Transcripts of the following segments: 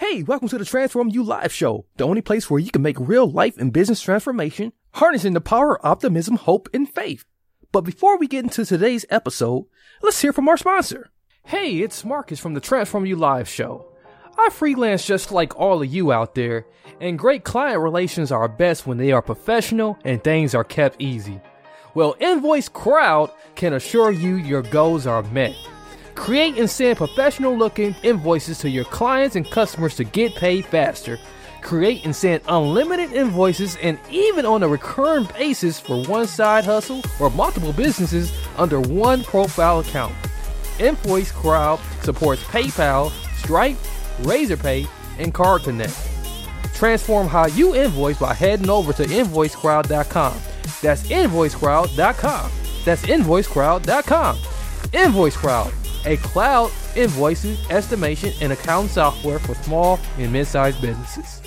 Hey, welcome to the TransformU Live Show, the only place where you can make real life and business transformation, harnessing the power of optimism, hope, and faith. But before we get into today's episode, let's hear from our sponsor. Hey, it's Marcus from the TransformU Live show. I freelance just like all of you out there, and great client relations are best when they are professional and things are kept easy. Well, Invoice Crowd can assure you your goals are met. Create and send professional looking invoices to your clients and customers to get paid faster create and send unlimited invoices and even on a recurring basis for one side hustle or multiple businesses under one profile account. Invoice Crowd supports PayPal, Stripe, Razorpay, and Card Connect. Transform how you invoice by heading over to invoicecrowd.com. That's invoicecrowd.com. That's invoicecrowd.com. Invoice Crowd, a cloud invoicing, estimation, and account software for small and mid-sized businesses.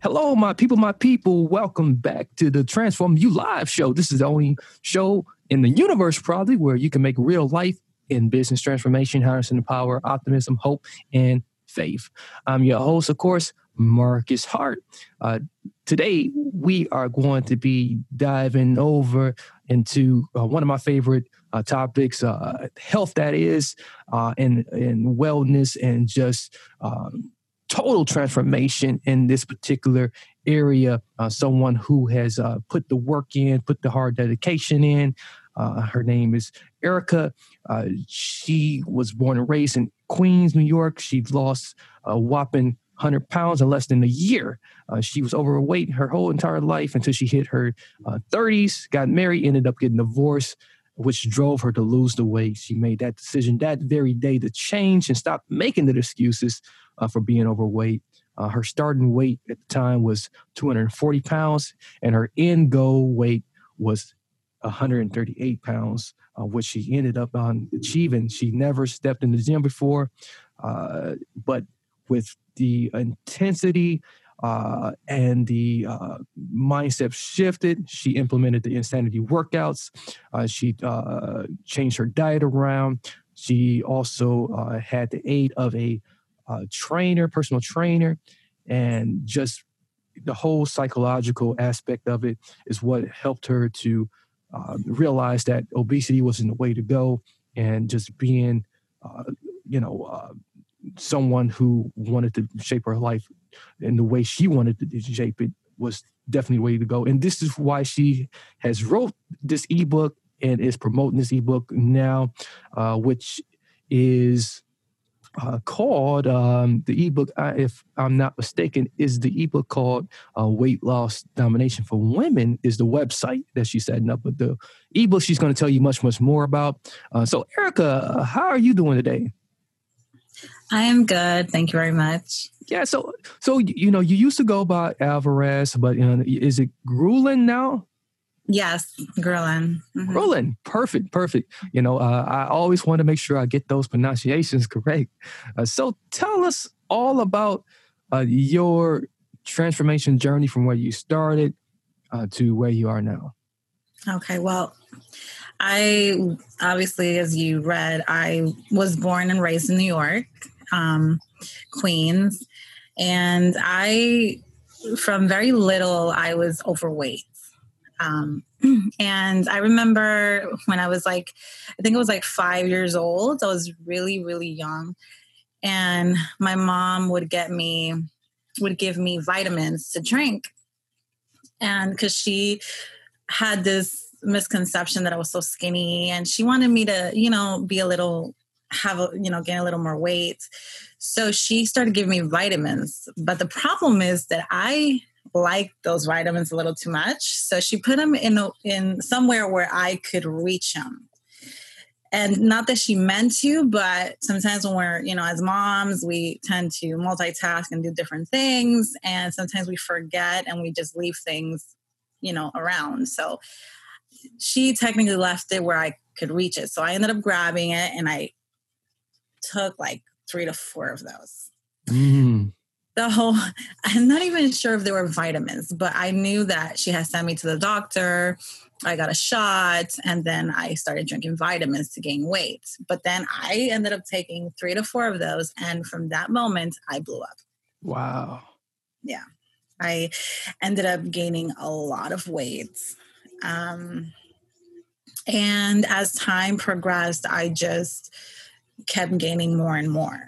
Hello, my people, my people. Welcome back to the TransformU Live show. This is the only show in the universe, probably, where you can make real life in business transformation, harnessing the power, optimism, hope, and faith. I'm your host, of course, Marcus Hart. Uh, today, we are going to be diving over into uh, one of my favorite uh, topics, uh, health, that is, uh, and, and wellness, and just um, total transformation in this particular area. Uh, someone who has put the work in, put the hard dedication in. Her name is Ericka. She was born and raised in Queens, New York. She lost a whopping 100 pounds in less than a year. Uh, she was overweight her whole entire life until she hit her 30s, uh, got married, ended up getting divorced which drove her to lose the weight. She made that decision that very day to change and stop making the excuses uh, for being overweight. Uh, her starting weight at the time was 240 pounds, and her end goal weight was 138 pounds, uh, which she ended up on achieving. She never stepped in the gym before, uh, but with the intensity uh, and the uh, mindset shifted. She implemented the insanity workouts. Uh, she uh, changed her diet around. She also uh, had the aid of a uh, trainer, personal trainer, and just the whole psychological aspect of it is what helped her to realize that obesity wasn't the way to go, and just being, you know, someone who wanted to shape her life in the way she wanted to shape it was definitely the way to go. And this is why she has wrote this ebook and is promoting this ebook now, uh, which is uh, called um, the ebook. If I'm not mistaken, is the ebook called uh, "Weight Loss Domination for Women." Is the website that she's setting up, but the ebook she's going to tell you much, much more about. Uh, so, Ericka, how are you doing today? I am good. Thank you very much. Yeah. So, so you know, you used to go by Alvarez, but you know, is it Grullon now? Yes, Grullon. Mm-hmm. Grullon. Perfect. Perfect. You know, uh, I always want to make sure I get those pronunciations correct. Uh, so, tell us all about uh, your transformation journey from where you started uh, to where you are now. Okay. Well, I obviously, as you read, I was born and raised in New York, um, Queens, and I, from very little, I was overweight. Um, and I remember when I was like, I think it was like five years old. I was really, really young, and my mom would get me, would give me vitamins to drink, and because she had this misconception that I was so skinny and she wanted me to, you know, be a little have a, you know, gain a little more weight. So she started giving me vitamins. But the problem is that I like those vitamins a little too much. So she put them in a, in somewhere where I could reach them. And not that she meant to, but sometimes when we're, you know, as moms, we tend to multitask and do different things. And sometimes we forget and we just leave things, you know, around. So she technically left it where I could reach it. So I ended up grabbing it and I took like three to four of those. Mm. The whole, I'm not even sure if they were vitamins, but I knew that she had sent me to the doctor. I got a shot and then I started drinking vitamins to gain weight. But then I ended up taking three to four of those. And from that moment, I blew up. Wow. Yeah. I ended up gaining a lot of weight. Um, and as time progressed, I just kept gaining more and more.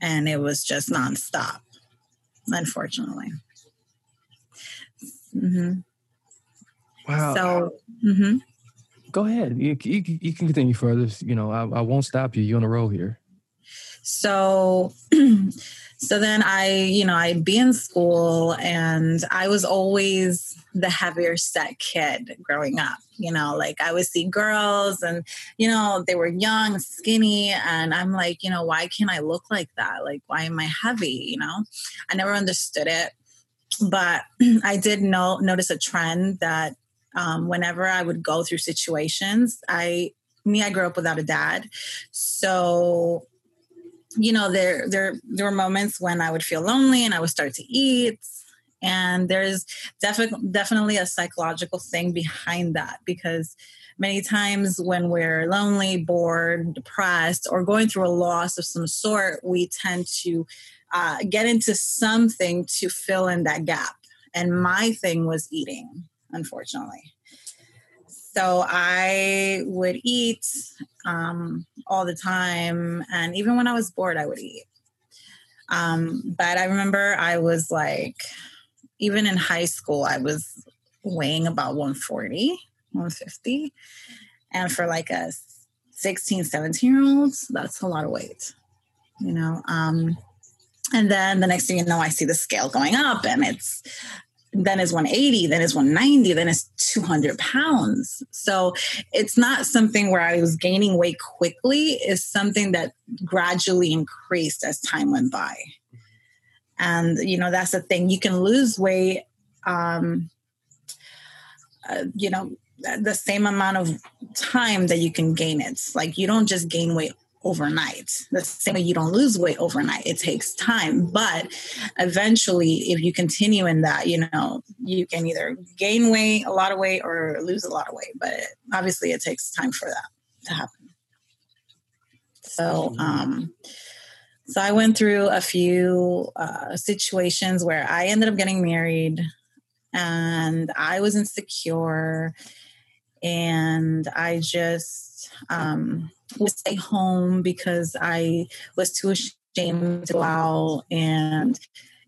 And it was just nonstop, unfortunately. Mm-hmm. Wow. So, mm-hmm. go ahead. You, you, you can continue further. You know, I, I won't stop you. You're on a roll here. so, so then I, you know, I'd be in school and I was always the heavier set kid growing up. You know, like I would see girls and, you know, they were young, skinny. And I'm like, you know, why can't I look like that? Like, why am I heavy? You know, I never understood it. But I did know, notice a trend that um, whenever I would go through situations, I, me, I grew up without a dad. So you know there there there were moments when i would feel lonely and i would start to eat. And there's definitely definitely a psychological thing behind that because many times when we're lonely bored depressed or going through a loss of some sort we tend to uh, get into something to fill in that gap. And my thing was eating unfortunately so I would eat um, all the time. And even when I was bored, I would eat. Um, but I remember I was like, even in high school, I was weighing about 140, 150. And for like a 16, 17 year old, that's a lot of weight, you know? Um, and then the next thing you know, I see the scale going up and it's then is 180, then is 190, then it's 200 pounds. So it's not something where I was gaining weight quickly, it's something that gradually increased as time went by. And, you know, that's the thing. You can lose weight, um, uh, you know, the same amount of time that you can gain it. Like you don't just gain weight overnight. The same way you don't lose weight overnight. It takes time. But eventually, if you continue in that, you know, you can either gain weight, a lot of weight, or lose a lot of weight. But obviously, it takes time for that to happen. So, um, so I went through a few uh, situations where I ended up getting married and I was insecure and I just, um, would stay home because I was too ashamed to go out and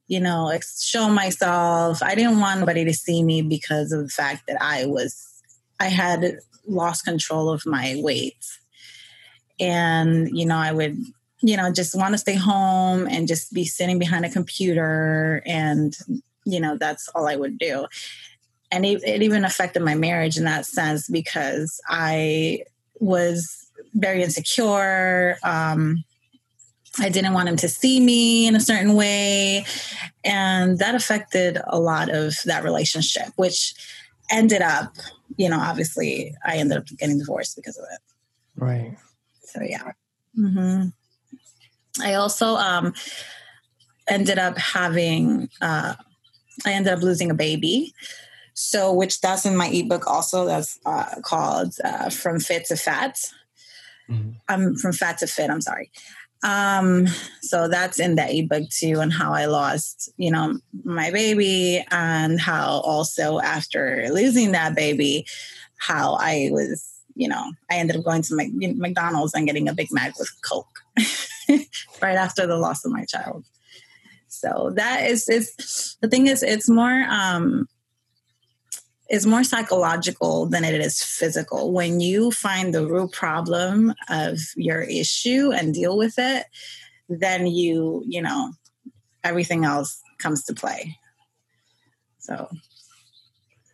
you know show myself. I didn't want anybody to see me because of the fact that I was I had lost control of my weight. And you know, I would you know just want to stay home and just be sitting behind a computer and you know that's all I would do. And it, it even affected my marriage in that sense because I was very insecure. Um, I didn't want him to see me in a certain way. And that affected a lot of that relationship, which ended up, you know, obviously I ended up getting divorced because of it. Right. So, yeah. Mm-hmm. I also um, ended up having, uh, I ended up losing a baby. So, which that's in my ebook also, that's uh, called uh, From Fit to Fat Mm-hmm. I'm from fat to fit. I'm sorry. Um, so that's in the ebook too, and how I lost, you know, my baby, and how also after losing that baby, how I was, you know, I ended up going to McDonald's and getting a Big Mac with Coke right after the loss of my child. So that is, is the thing is, it's more um, is more psychological than it is physical. When you find the root problem of your issue and deal with it, then you, you know, everything else comes to play. So,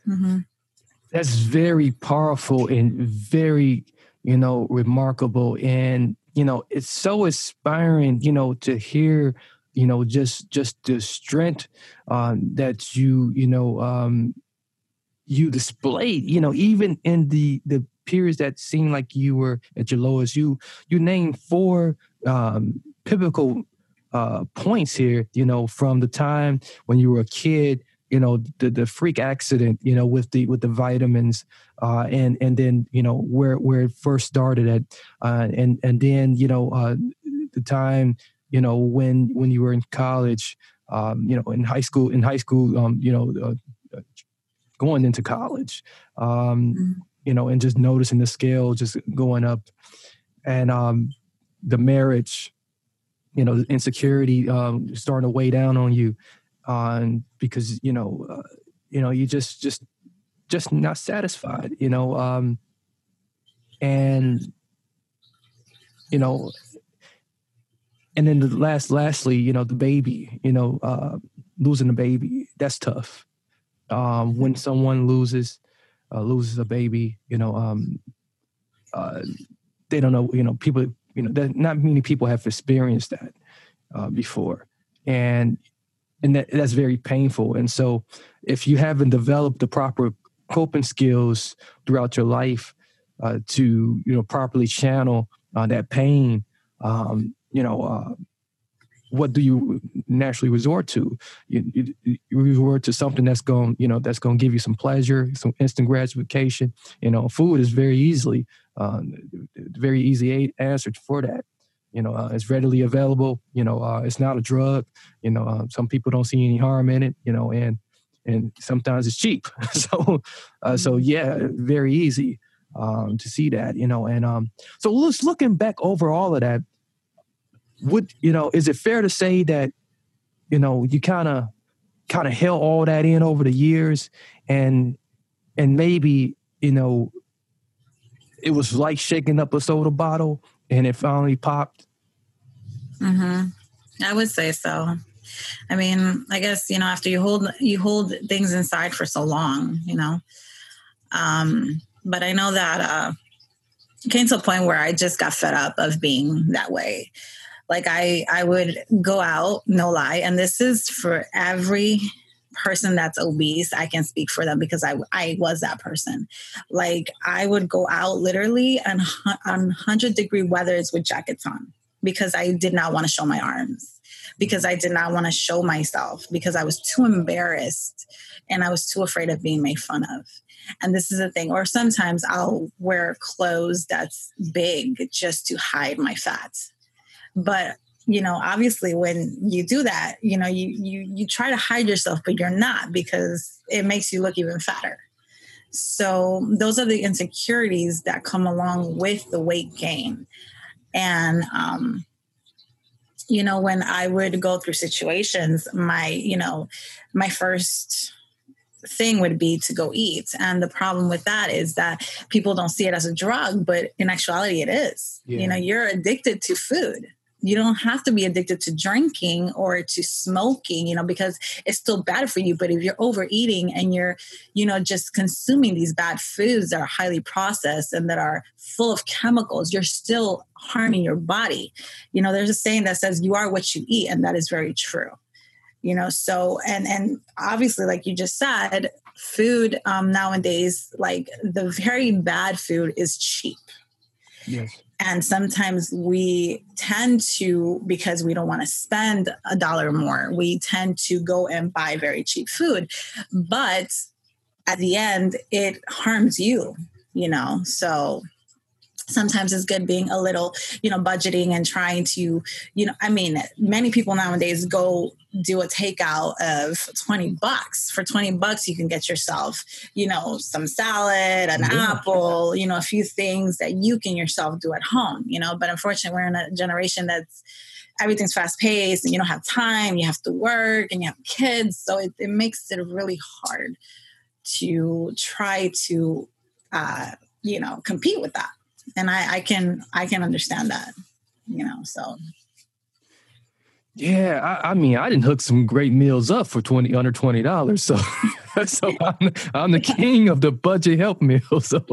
mm-hmm. that's very powerful and very, you know, remarkable. And, you know, it's so inspiring, you know, to hear, you know, just, just the strength um, that you, you know, um, you displayed, you know, even in the, the periods that seemed like you were at your lowest, you, you named four um, pivotal uh, points here, you know, from the time when you were a kid, you know, the, the freak accident, you know, with the with the vitamins, uh, and and then you know where where it first started at, uh, and and then you know uh, the time, you know, when when you were in college, um, you know, in high school, in high school, um, you know, uh, going into college, um, mm-hmm. you know, and just noticing the scale just going up, and um, the marriage you know insecurity um, starting to weigh down on you um, because you know uh, you know you just just just not satisfied you know um, and you know and then the last lastly you know the baby you know uh, losing a baby that's tough um, when someone loses uh, loses a baby you know um, uh, they don't know you know people you know, not many people have experienced that uh, before, and and that, that's very painful. And so, if you haven't developed the proper coping skills throughout your life uh, to you know properly channel uh, that pain, um, you know, uh, what do you naturally resort to? You, you, you resort to something that's going, you know, that's going to give you some pleasure, some instant gratification. You know, food is very easily, uh, very easy answer for that. You know, uh, it's readily available. You know, uh, it's not a drug. You know, uh, some people don't see any harm in it. You know, and and sometimes it's cheap. so, uh, so mm-hmm. yeah, very easy um, to see that. You know, and um, so looking back over all of that would you know is it fair to say that you know you kind of kind of held all that in over the years? And and maybe you know it was like shaking up a soda bottle and it finally popped? Mm-hmm. I would say so. I mean i guess you know after you hold you hold things inside for so long you know? Um but i know that uh came to a point where i just got fed up of being that way like I I would go out, no lie, and this is for every person that's obese i can speak for them because i i was that person. Like i would go out literally on on 100 degree weathers with jackets on because i did not want to show my arms because i did not want to show myself because i was too embarrassed and i was too afraid of being made fun of. And this is the thing or sometimes i'll wear clothes that's big just to hide my fat but you know obviously when you do that you know you you you try to hide yourself but you're not because it makes you look even fatter so those are the insecurities that come along with the weight gain and um you know when i would go through situations my you know my first thing would be to go eat. And the problem with that is that people don't see it as a drug, but in actuality, it is. Yeah. You know, you're addicted to food you don't have to be addicted to drinking or to smoking you know because it's still bad for you. But if you're overeating and you're you know just consuming these bad foods that are highly processed and that are full of chemicals you're still harming your body. You know there's a saying that says you are what you eat and that is very true. You know so and and obviously like you just said food um nowadays like the very bad food is cheap yes and sometimes we tend to, because we don't want to spend a dollar more, we tend to go and buy very cheap food. But at the end, it harms you, you know? So sometimes it's good being a little you know budgeting and trying to you know i mean many people nowadays go do a takeout of 20 bucks. For 20 bucks you can get yourself you know some salad an yeah. apple you know a few things that you can yourself do at home you know but unfortunately we're in a generation that's everything's fast paced and you don't have time you have to work and you have kids. So it, it makes it really hard to try to uh, you know compete with that and I, I can I can understand that, you know. So Yeah, I, I, mean, I didn't hook some great meals up for twenty under twenty dollars. So, so I'm, I'm, the king of the budget help meal. So,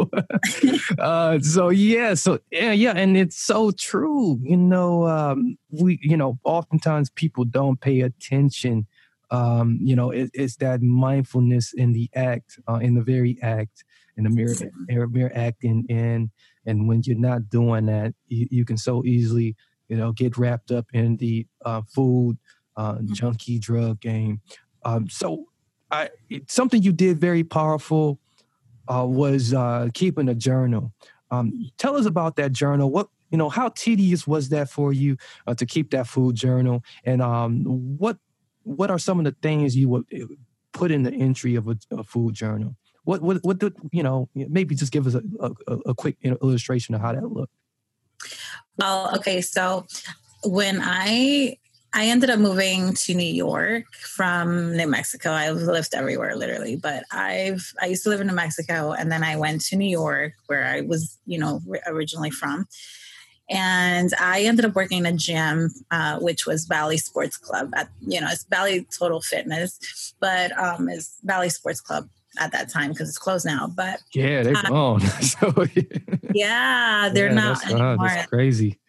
uh, so yeah, so yeah, yeah, and it's so true. You know, um, we, you know, oftentimes people don't pay attention. Um, you know, it, it's that mindfulness in the act, uh, in the very act, in the mere mere acting, and and when you're not doing that, you, you can so easily you know, get wrapped up in the uh, food uh, mm-hmm. junkie drug game. Um, so, I something you did very powerful uh, was uh, keeping a journal. Um, tell us about that journal. What you know, how tedious was that for you uh, to keep that food journal, and um, what what are some of the things you would eh, put in the entry of a, a food journal? What what what you know? Maybe just give us a, a, a quick you know, illustration of how that looked. Oh, okay, so when I I ended up moving to New York from New Mexico. I've lived everywhere literally, but I've I used to live in New Mexico and then I went to New York where I was, you know, originally from. And I ended up working in a gym, uh, which was Bally Sports Club. At you know, it's Bally Total Fitness, but um, it's Bally Sports Club at that time because it's closed now. But yeah, they've um, gone. so, yeah. they're yeah, not that's, anymore. that's crazy.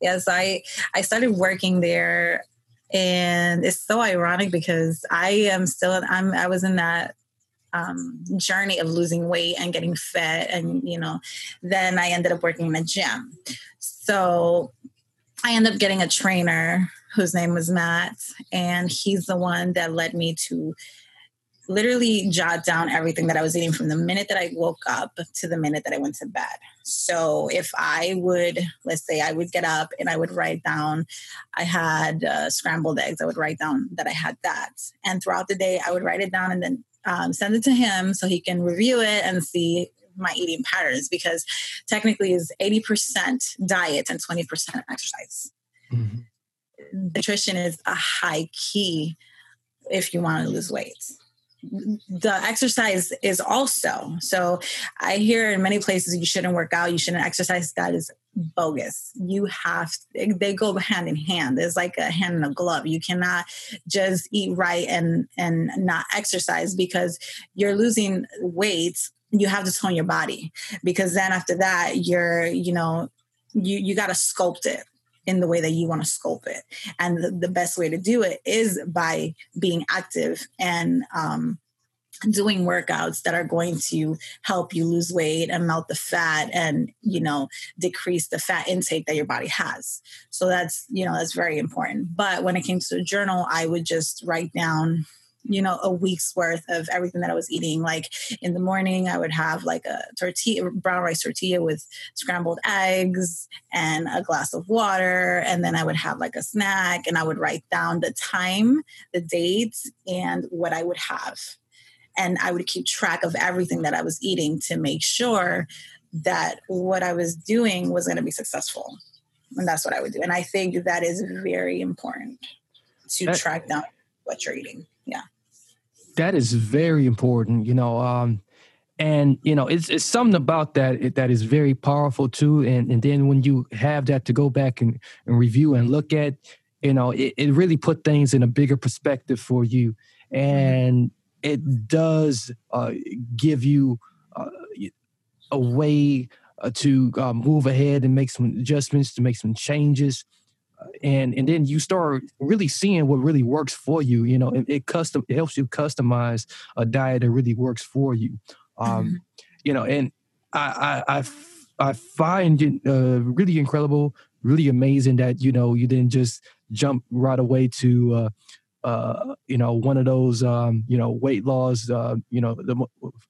Yes, I I started working there, and it's so ironic because I am still I'm I was in that um, journey of losing weight and getting fit, and you know, then I ended up working in a gym. So I ended up getting a trainer whose name was Matt, and he's the one that led me to literally jot down everything that I was eating from the minute that I woke up to the minute that I went to bed. So if I would, let's say I would get up and I would write down, I had uh, scrambled eggs, I would write down that I had that. And throughout the day, I would write it down and then um, send it to him so he can review it and see my eating patterns because technically is 80% diet and 20% exercise. Mm-hmm. Nutrition is a high key if you want to lose weight the exercise is also. So i hear in many places you shouldn't work out you shouldn't exercise. That is bogus. You have they go hand in hand. It's like a hand in a glove. You cannot just eat right and and not exercise because you're losing weight. You have to tone your body because then after that you're you know you you got to sculpt it in the way that you want to sculpt it. And the, the, best way to do it is by being active and um, doing workouts that are going to help you lose weight and melt the fat and you know decrease the fat intake that your body has so that's you know that's very important but when it came to the journal i would just write down you know a week's worth of everything that i was eating. Like in the morning i would have like a tortilla brown rice tortilla with scrambled eggs and a glass of water. And then i would have like a snack and i would write down the time the date and what i would have. And i would keep track of everything that i was eating to make sure that what i was doing was going to be successful. And that's what i would do. And i think that is very important to that, track down what you're eating. Yeah that is very important, you know. Um, and you know, it's it's something about that that is very powerful too. And and then when you have that to go back and, and review and look at, you know, it, it really put things in a bigger perspective for you, and it does uh, give you uh, a way uh, to uh, move ahead and make some adjustments, to make some changes and and then you start really seeing what really works for you you know it, it custom it helps you customize a diet that really works for you um mm-hmm. you know and i i i, I find it uh, really incredible really amazing that you know you didn't just jump right away to uh uh, you know, one of those, um, you know, weight loss, uh, you know, the,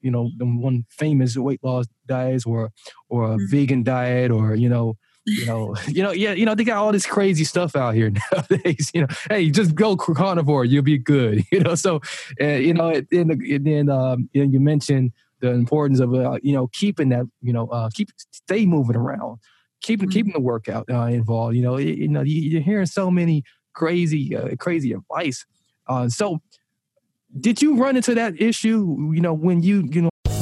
you know, the one famous weight loss diets, or, or a mm-hmm. vegan diet, or you know, you know, you know, yeah, you know, they got all this crazy stuff out here nowadays. You know, hey, just go carnivore, you'll be good. You know, so uh, you know, and, and then um, you, know, you mentioned the importance of uh, you know keeping that you know uh, keep stay moving around, keeping mm-hmm. keeping the workout uh, involved. You know, you, you know, you're hearing so many crazy uh, crazy advice. Uh, so, did you run into that issue? You know, when you you know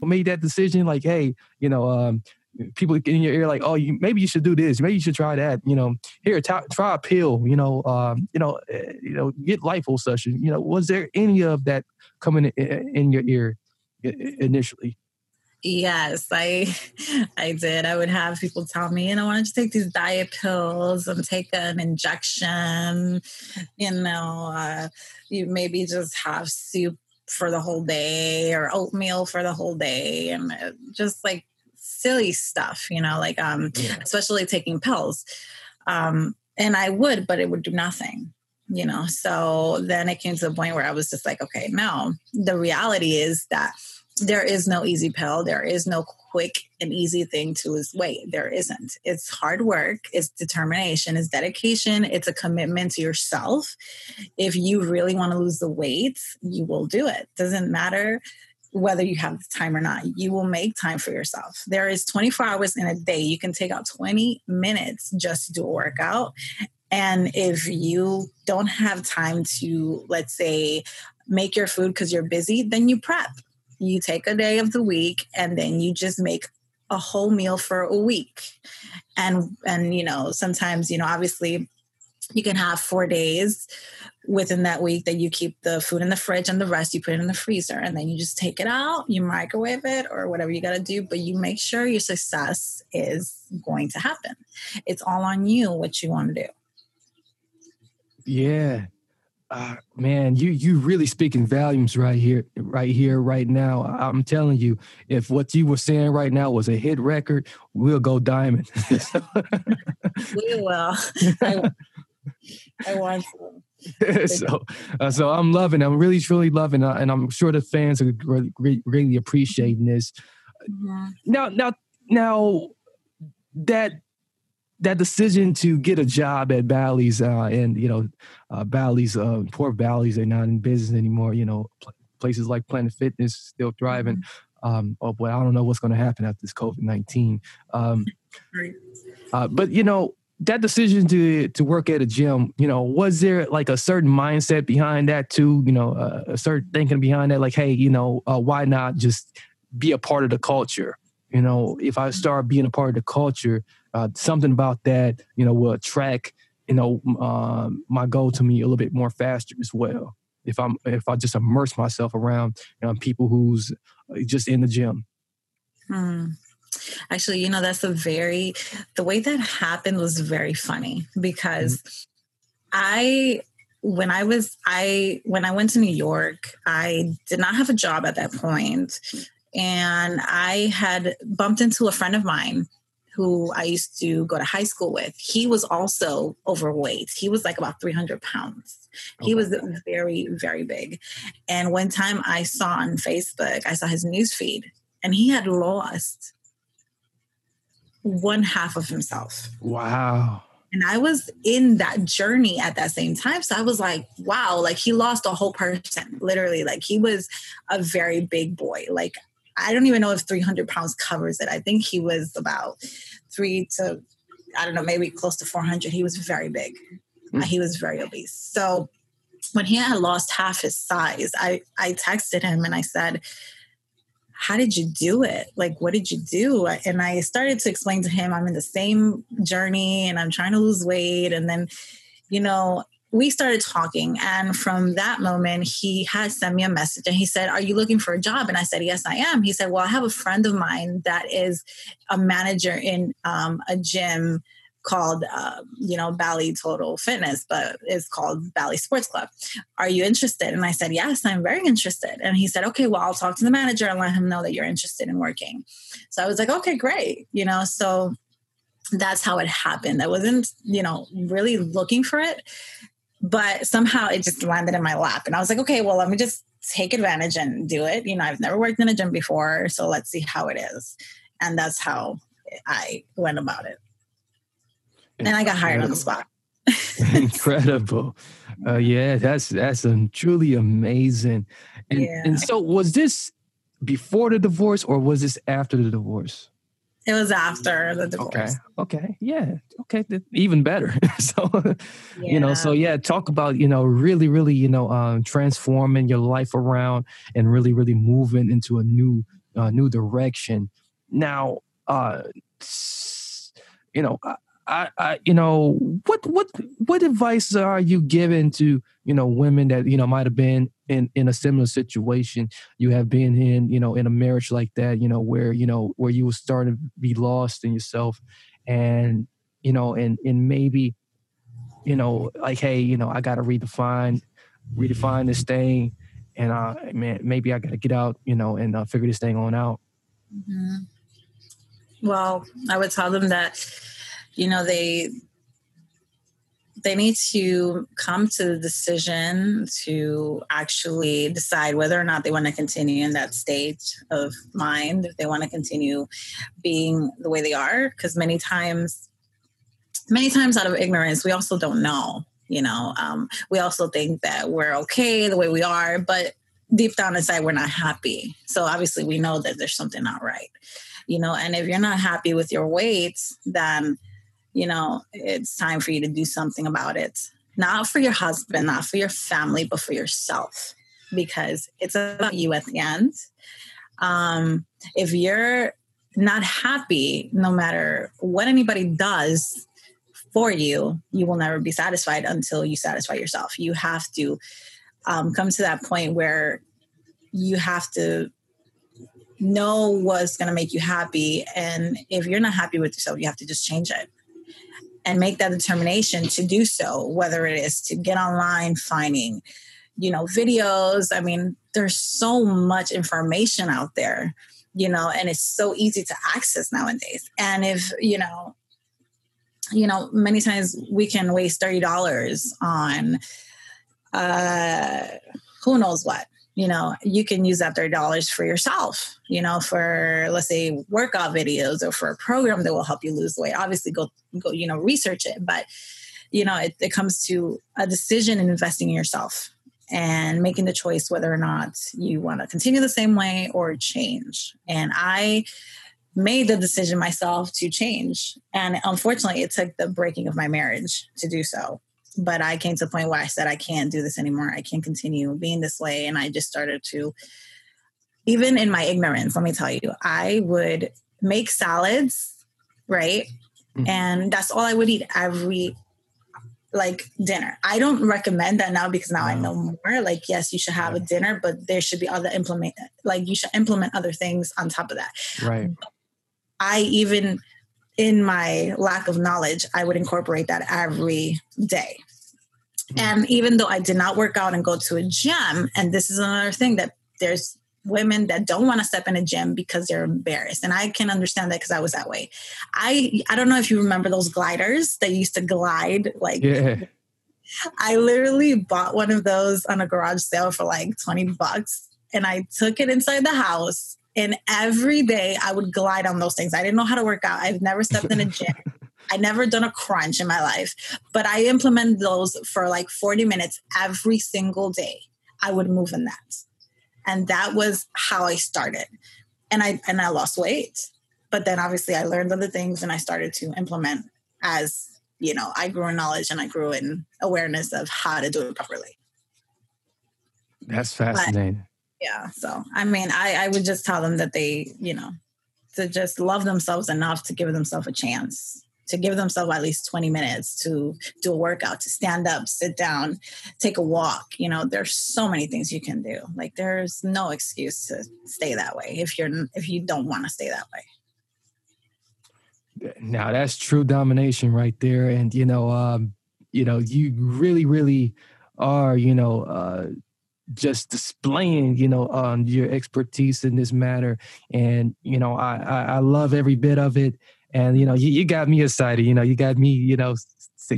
Made that decision like, hey, you know, um, people in your ear like, oh, you maybe you should do this, maybe you should try that. You know, here t- try a pill. You know, um, you know, uh, you know, get liposuction. You know, was there any of that coming in, in your ear initially? Yes, I I did. I would have people tell me, you know, why don't you take these diet pills and take an injection? You know, uh, you maybe just have soup for the whole day or oatmeal for the whole day and uh, just like silly stuff, you know, like um yeah. especially taking pills. Um and I would, but it would do nothing you know so then it came to the point where i was just like okay no the reality is that there is no easy pill. There is no quick and easy thing to lose weight. There isn't. It's hard work, it's determination, it's dedication, it's a commitment to yourself. If you really want to lose the weight, you will do it. Doesn't matter whether you have the time or not. You will make time for yourself. There is 24 hours in a day. You can take out 20 minutes just to do a workout. And if you don't have time to, let's say, make your food because you're busy, then you prep you take a day of the week and then you just make a whole meal for a week. And and you know sometimes you know obviously you can have four days within that week that you keep the food in the fridge and the rest you put it in the freezer and then you just take it out you microwave it or whatever you got to do but you make sure your success is going to happen. It's all on you what you want to do. Yeah uh, man, you you really speaking volumes right here, right here, right now. I'm telling you, if what you were saying right now was a hit record, we'll go diamond. we will. I, I want to. so, uh, so I'm loving. I'm really, truly loving, uh, and I'm sure the fans are really, really appreciating this. Mm-hmm. Now, now, now, that that decision to get a job at Bally's, uh, and you know, uh, Bally's, uh, poor Bally's, they're not in business anymore. You know, pl- places like Planet Fitness still thriving. Mm-hmm. Um, oh boy, I don't know what's going to happen after this COVID nineteen. Um, uh, but you know, that decision to to work at a gym, you know, was there like a certain mindset behind that too? You know, uh, a certain thinking behind that, like, hey, you know, uh, why not just be a part of the culture? You know, if I start being a part of the culture, uh, something about that, you know, will attract, you know, um, my goal to me a little bit more faster as well. If I'm, if I just immerse myself around you know, people who's uh, just in the gym. Hmm. Actually, you know, that's a very, the way that happened was very funny because mm-hmm. I, when I was, I, when I went to New York, I did not have a job at that point, And I had bumped into a friend of mine who I used to go to high school with, he was also overweight. He was like about 300 pounds. He was very, very big. And one time I saw on Facebook, I saw his news feed, and he had lost one half of himself. Wow. And I was in that journey at that same time. So I was like, wow, like he lost a whole person, literally. Like he was a very big boy. Like I don't even know if 300 pounds covers it. I think he was about three to, I don't know, maybe close to 400. He was very big. Mm. He was very obese. So when he had lost half his size, I, I texted him and I said, how did you do it? Like, what did you do? And I started to explain to him, I'm in the same journey and I'm trying to lose weight. And then, you know, we started talking and from that moment he had sent me a message and he said are you looking for a job and i said yes i am he said well i have a friend of mine that is a manager in um, a gym called, uh, you know, Bally Total Fitness, but it's called Bally Sports Club. Are you interested? And I said, Yes, I'm very interested. And he said, Okay, well, I'll talk to the manager and let him know that you're interested in working. So I was like, Okay, great. You know, so that's how it happened. I wasn't, you know, really looking for it, but somehow it just landed in my lap. And I was like, okay, well, let me just take advantage and do it. You know, I've never worked in a gym before, so let's see how it is. And that's how I went about it. And I got hired on the spot. Incredible. Uh, yeah, that's that's um, truly amazing. And Yeah. and so was this before the divorce or was this after the divorce? It was after the divorce. Okay. Okay. Yeah. Okay. Even better. so, you know, so yeah, talk about, you know, really, really, you know, um, transforming your life around and really, really moving into a new, uh, new direction. Now, uh, you know, I, I, I, you know, what, what, what advice are you giving to, you know, women that, you know, might have been in, in a similar situation you have been in, you know, in a marriage like that, you know, where, you know, where you were starting to be lost in yourself and, you know, and, and maybe, you know, like, hey, you know, I got to redefine, redefine this thing. And, uh, man, maybe I got to get out, you know, and uh, figure this thing on out. Mhm. Well, I would tell them that, you know, they they need to come to the decision to actually decide whether or not they want to continue in that state of mind, if they want to continue being the way they are. Because many times, many times out of ignorance, we also don't know. You know, um, we also think that we're okay the way we are, but deep down inside, we're not happy. So obviously, we know that there's something not right you know and if you're not happy with your weight then you know it's time for you to do something about it. Not for your husband not for your family but for yourself because it's about you at the end. Um, if you're not happy no matter what anybody does for you you will never be satisfied until you satisfy yourself. You have to um, come to that point where you have to know what's going to make you happy. And if you're not happy with yourself you have to just change it and make that determination to do so whether it is to get online finding you know videos. I mean there's so much information out there you know and it's so easy to access nowadays. And if you know you know many times we can waste $30 on uh who knows what you know you can use that $30 for yourself you know for let's say workout videos or for a program that will help you lose weight. Obviously go go you know research it but you know it, it comes to a decision in investing in yourself and making the choice whether or not you want to continue the same way or change. And i made the decision myself to change and unfortunately it took the breaking of my marriage to do so but I came to the point where I said, I can't do this anymore. I can't continue being this way. And I just started to, even in my ignorance, let me tell you, I would make salads, right? Mhm. And that's all I would eat every like dinner. I don't recommend that now because now I know more. Like, yes, you should have a dinner, but there should be other implement like you should implement other things on top of that. Right. I even in my lack of knowledge, I would incorporate that every day. And even though I did not work out and go to a gym, and this is another thing that there's women that don't want to step in a gym because they're embarrassed. And I can understand that because I was that way. I I don't know if you remember those gliders that used to glide like Yeah. I literally bought one of those on a garage sale for like 20 bucks and I took it inside the house. And every day I would glide on those things. I didn't know how to work out. I've never stepped in a gym. I never done a crunch in my life, but I implemented those for like 40 minutes every single day. I would move in that. And that was how I started. And I and I lost weight. But then obviously I learned other things and I started to implement as you know, I grew in knowledge and I grew in awareness of how to do it properly. That's fascinating. Yeah. So, I mean, I, I would just tell them that they, you know, to just love themselves enough to give themselves a chance, to give themselves at least 20 minutes to do a workout, to stand up, sit down, take a walk. You know, there's so many things you can do. Like, there's no excuse to stay that way if you're, if you don't want to stay that way. Now that's true domination right there, and you know, um, you know, you really, really are, you know, uh, just displaying, you know, um, your expertise in this matter, and you know, I, I, I love every bit of it, and you know, you, you got me excited, you know, you got me, you know,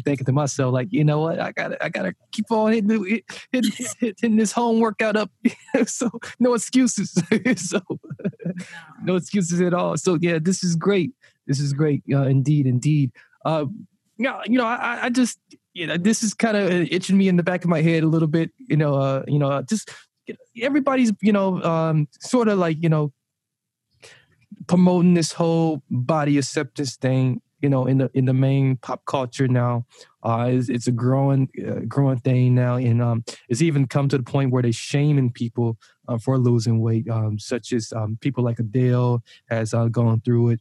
thinking to myself, like, you know what, I gotta, I gotta keep on hitting, hitting, hitting this home workout up. so no excuses. so no excuses at all. So yeah, this is great. This is great. Uh, indeed, indeed. Uh, yeah, you know, I, I just, you know, this is kind of itching me in the back of my head a little bit. You know, uh, you know, uh, just everybody's, you know, um, sort of like, you know, promoting this whole body acceptance thing you know in the in the main pop culture now uh it's, it's a growing uh, growing thing now and um it's even come to the point where they're shaming people uh, for losing weight um such as um people like adele has uh, gone through it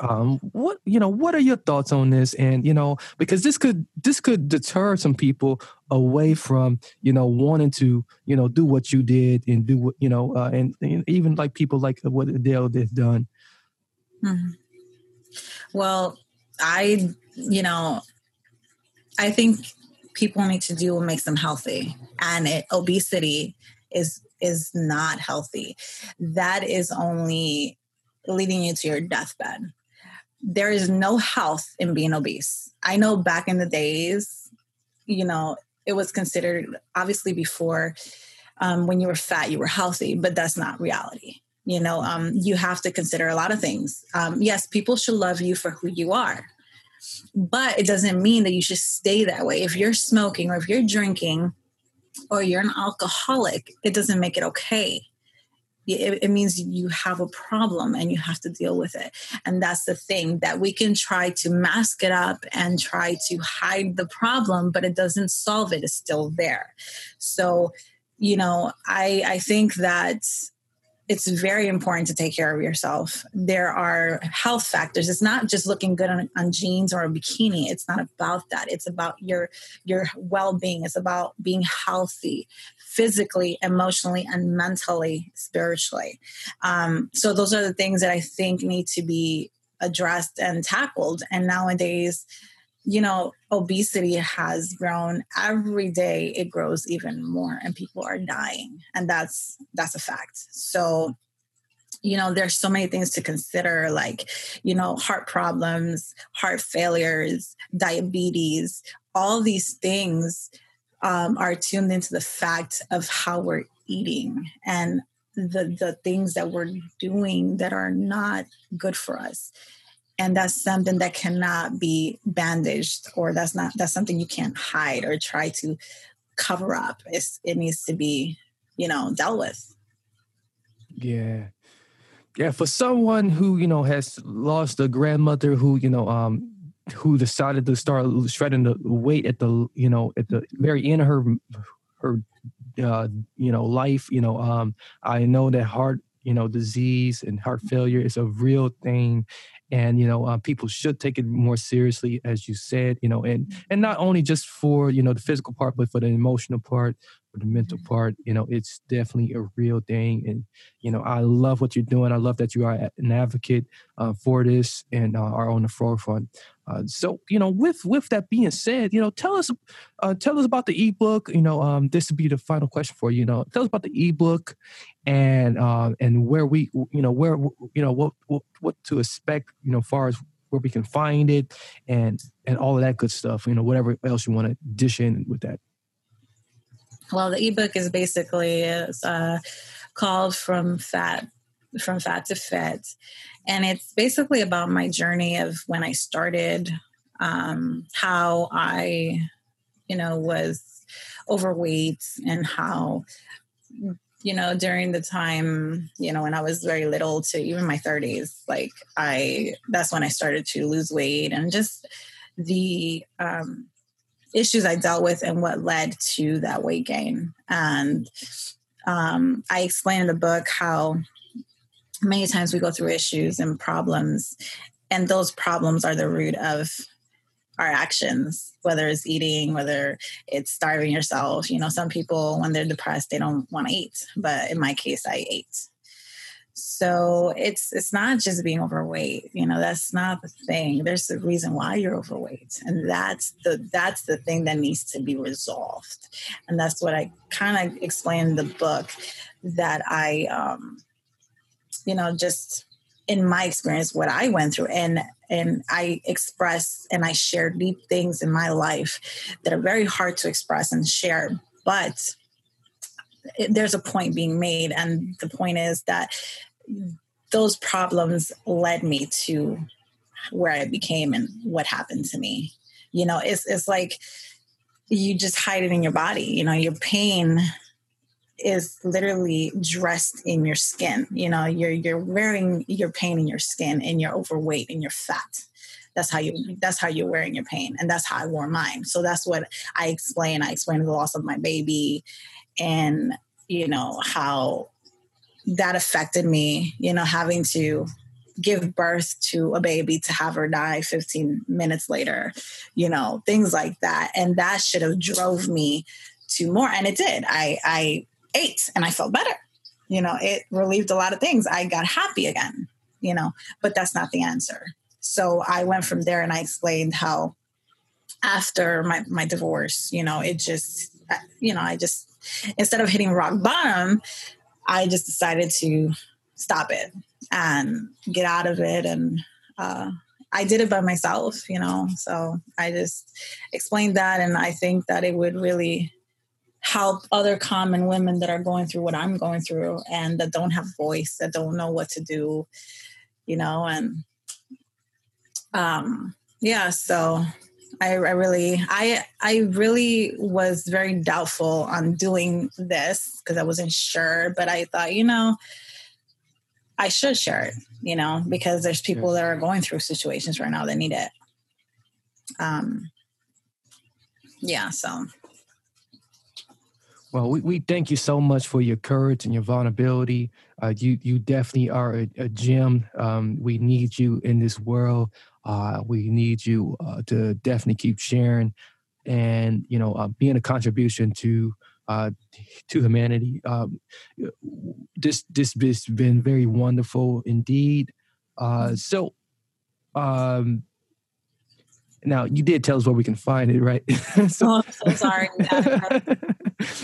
um what you know what are your thoughts on this and you know because this could this could deter some people away from you know wanting to you know do what you did and do what you know uh, and, and even like people like what adele did done mm-hmm. Well, I, you know, I think people need to do what makes them healthy, and it, obesity is is not healthy. That is only leading you to your deathbed. There is no health in being obese. I know back in the days, you know, it was considered obviously before um, when you were fat, you were healthy, but that's not reality. You know um, you have to consider a lot of things. Um, yes people should love you for who you are but it doesn't mean that you should stay that way. If you're smoking or if you're drinking or you're an alcoholic it doesn't make it okay it, it, means you have a problem and you have to deal with it. And that's the thing that we can try to mask it up and try to hide the problem but it doesn't solve it it's still there. So you know i i think that it's very important to take care of yourself. There are health factors. It's not just looking good on, on jeans or a bikini. It's not about that. It's about your your well-being. It's about being healthy physically, emotionally, and mentally, spiritually. Um, so those are the things that I think need to be addressed and tackled. And nowadays, you know, obesity has grown every day. It grows even more, and people are dying, and that's that's a fact. So, you know, there's so many things to consider, like, you know, heart problems, heart failures, diabetes. All these things um, are tuned into the fact of how we're eating and the the things that we're doing that are not good for us and that's something that cannot be bandaged or that's not that's something you can't hide or try to cover up. It's, it needs to be you know dealt with. Yeah. Yeah for someone who you know has lost a grandmother who you know um who decided to start shredding the weight at the you know at the very end of her her uh you know life you know um i know that heart you know disease and heart failure is a real thing and you know uh, people should take it more seriously as you said you know and and not only just for you know the physical part but for the emotional part for the mental mm-hmm. part you know it's definitely a real thing and you know i love what you're doing i love that you are an advocate uh, for this and uh, are on the forefront uh, so you know with with that being said you know tell us uh, tell us about the ebook you know um, this would be the final question for you, you know tell us about the ebook and uh, and where we you know where you know what, what what to expect you know far as where we can find it and and all of that good stuff you know whatever else you want to dish in with that well the ebook is basically is uh, called from fat from fat to fit. And it's basically about my journey of when i started um, how i you know was overweight and how you know, during the time, you know, when I was very little to even my 30s, like I, that's when I started to lose weight and just the um, issues I dealt with and what led to that weight gain. And um, I explain in the book how many times we go through issues and problems, and those problems are the root of our actions, whether it's eating, whether it's starving yourself. You know, some people, when they're depressed, they don't want to eat. But in my case, I ate. So it's it's not just being overweight. You know, that's not the thing. There's a reason why you're overweight. And that's the that's the thing that needs to be resolved. And that's what I kind of explain in the book that I um you know just in my experience what I went through and and I express and I share deep things in my life that are very hard to express and share but there's a point being made and the point is that those problems led me to where I became and what happened to me. You know, it's it's like you just hide it in your body. You know, your pain is literally dressed in your skin. You know, you're you're wearing your pain in your skin and you're overweight and you're fat. That's how you that's how you're wearing your pain. And that's how I wore mine. So that's what I explain. I explain the loss of my baby and you know how that affected me, you know, having to give birth to a baby to have her die 15 minutes later, you know, things like that. And that should have drove me to more. And it did. I, I ate and I felt better. You know, it relieved a lot of things. I got happy again, you know, but that's not the answer. So I went from there and I explained how after my, my divorce, you know, it just, uh, you know, I just, instead of hitting rock bottom, I just decided to stop it and get out of it. And uh, I did it by myself, you know. So I just explained that. And I think that it would really help other common women that are going through what I'm going through and that don't have voice, that don't know what to do, you know. And um, yeah, so I, I, really i i really was very doubtful on doing this because i wasn't sure but i thought you know i should share it you know because there's people that are going through situations right now that need it um yeah so well, we, we thank you so much for your courage and your vulnerability. Uh, you you definitely are a, a gem. Um, we need you in this world. Uh, we need you uh, to definitely keep sharing and you know uh, being a contribution to uh, to humanity. Um, this this has been very wonderful indeed. Uh, mm-hmm. so, um, now you did tell us where we can find it, right? so, oh, I'm so sorry.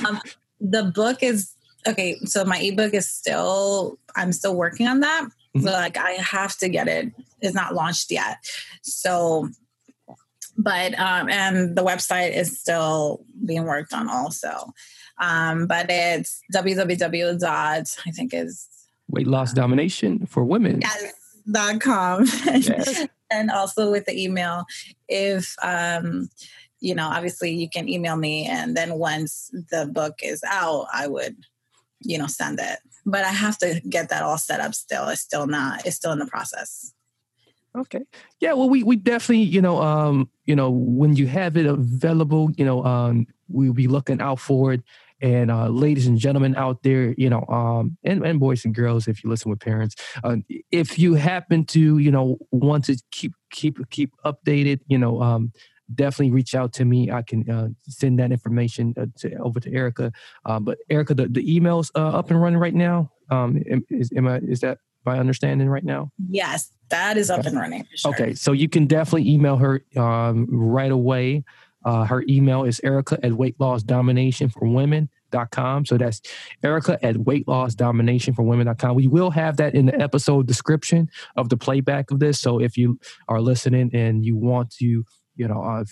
um, the book is okay. So my ebook is still. I'm still working on that. Mm-hmm. So like I have to get it. It's not launched yet. So but um and the website is still being worked on also. Um but it's www dot I think is weight loss domination for women. Yes, dot com. Yes. and also with the email if um you know obviously you can email me and then once the book is out i would you know send it but I have to get that all set up still. It's still not, it's still in the process. Okay. Yeah, well we we definitely, you know, um, you know, when you have it available, you know, um we'll be looking out for it. And uh, ladies and gentlemen out there, you know, um, and, and boys and girls, if you listen with parents, uh, if you happen to, you know, want to keep keep keep updated, you know, um, definitely reach out to me. I can uh, send that information uh, to, over to Ericka. Uh, but Ericka, the, the email's uh, up and running right now. Um, is, am I, is that my understanding right now? Yes, that is up okay. and running. Sure. Okay, so you can definitely email her um, right away. Uh, her email is Ericka at weight loss domination for women. Dot com. So that's Ericka at weight loss domination for women.com. We will have that in the episode description of the playback of this. So if you are listening and you want to you know, uh,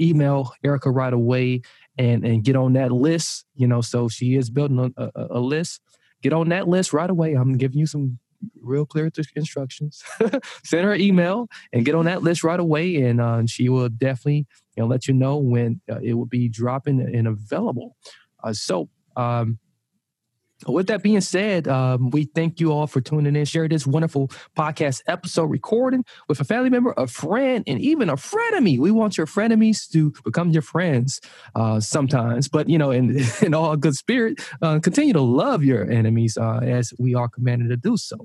email Ericka right away and and get on that list. You know, so she is building a, a, a list. Get on that list right away. I'm giving you some real clear instructions. Send her email and get on that list right away, and uh, she will definitely you know let you know when uh, it will be dropping and available. Uh, so. Um, with that being said, um, we thank you all for tuning in, share this wonderful podcast episode recording with a family member, a friend, and even a frenemy. We want your frenemies to become your friends uh, sometimes, but you know, in, in all good spirit, uh, continue to love your enemies uh, as we are commanded to do so.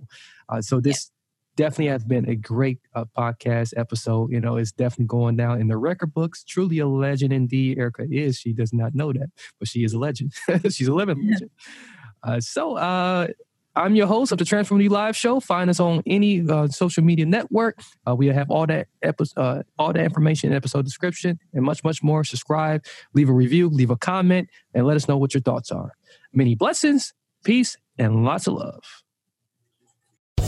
Uh, so this definitely has been a great uh, podcast episode. You know, it's definitely going down in the record books. Truly a legend indeed. Ericka is. She does not know that, but she is a legend. She's a living legend. Uh, so uh, I'm your host of the TransformU Live Show. Find us on any uh, social media network. Uh, we have all that episode, uh, all that information in episode description, and much, much more. Subscribe, leave a review, leave a comment, and let us know what your thoughts are. Many blessings, peace, and lots of love.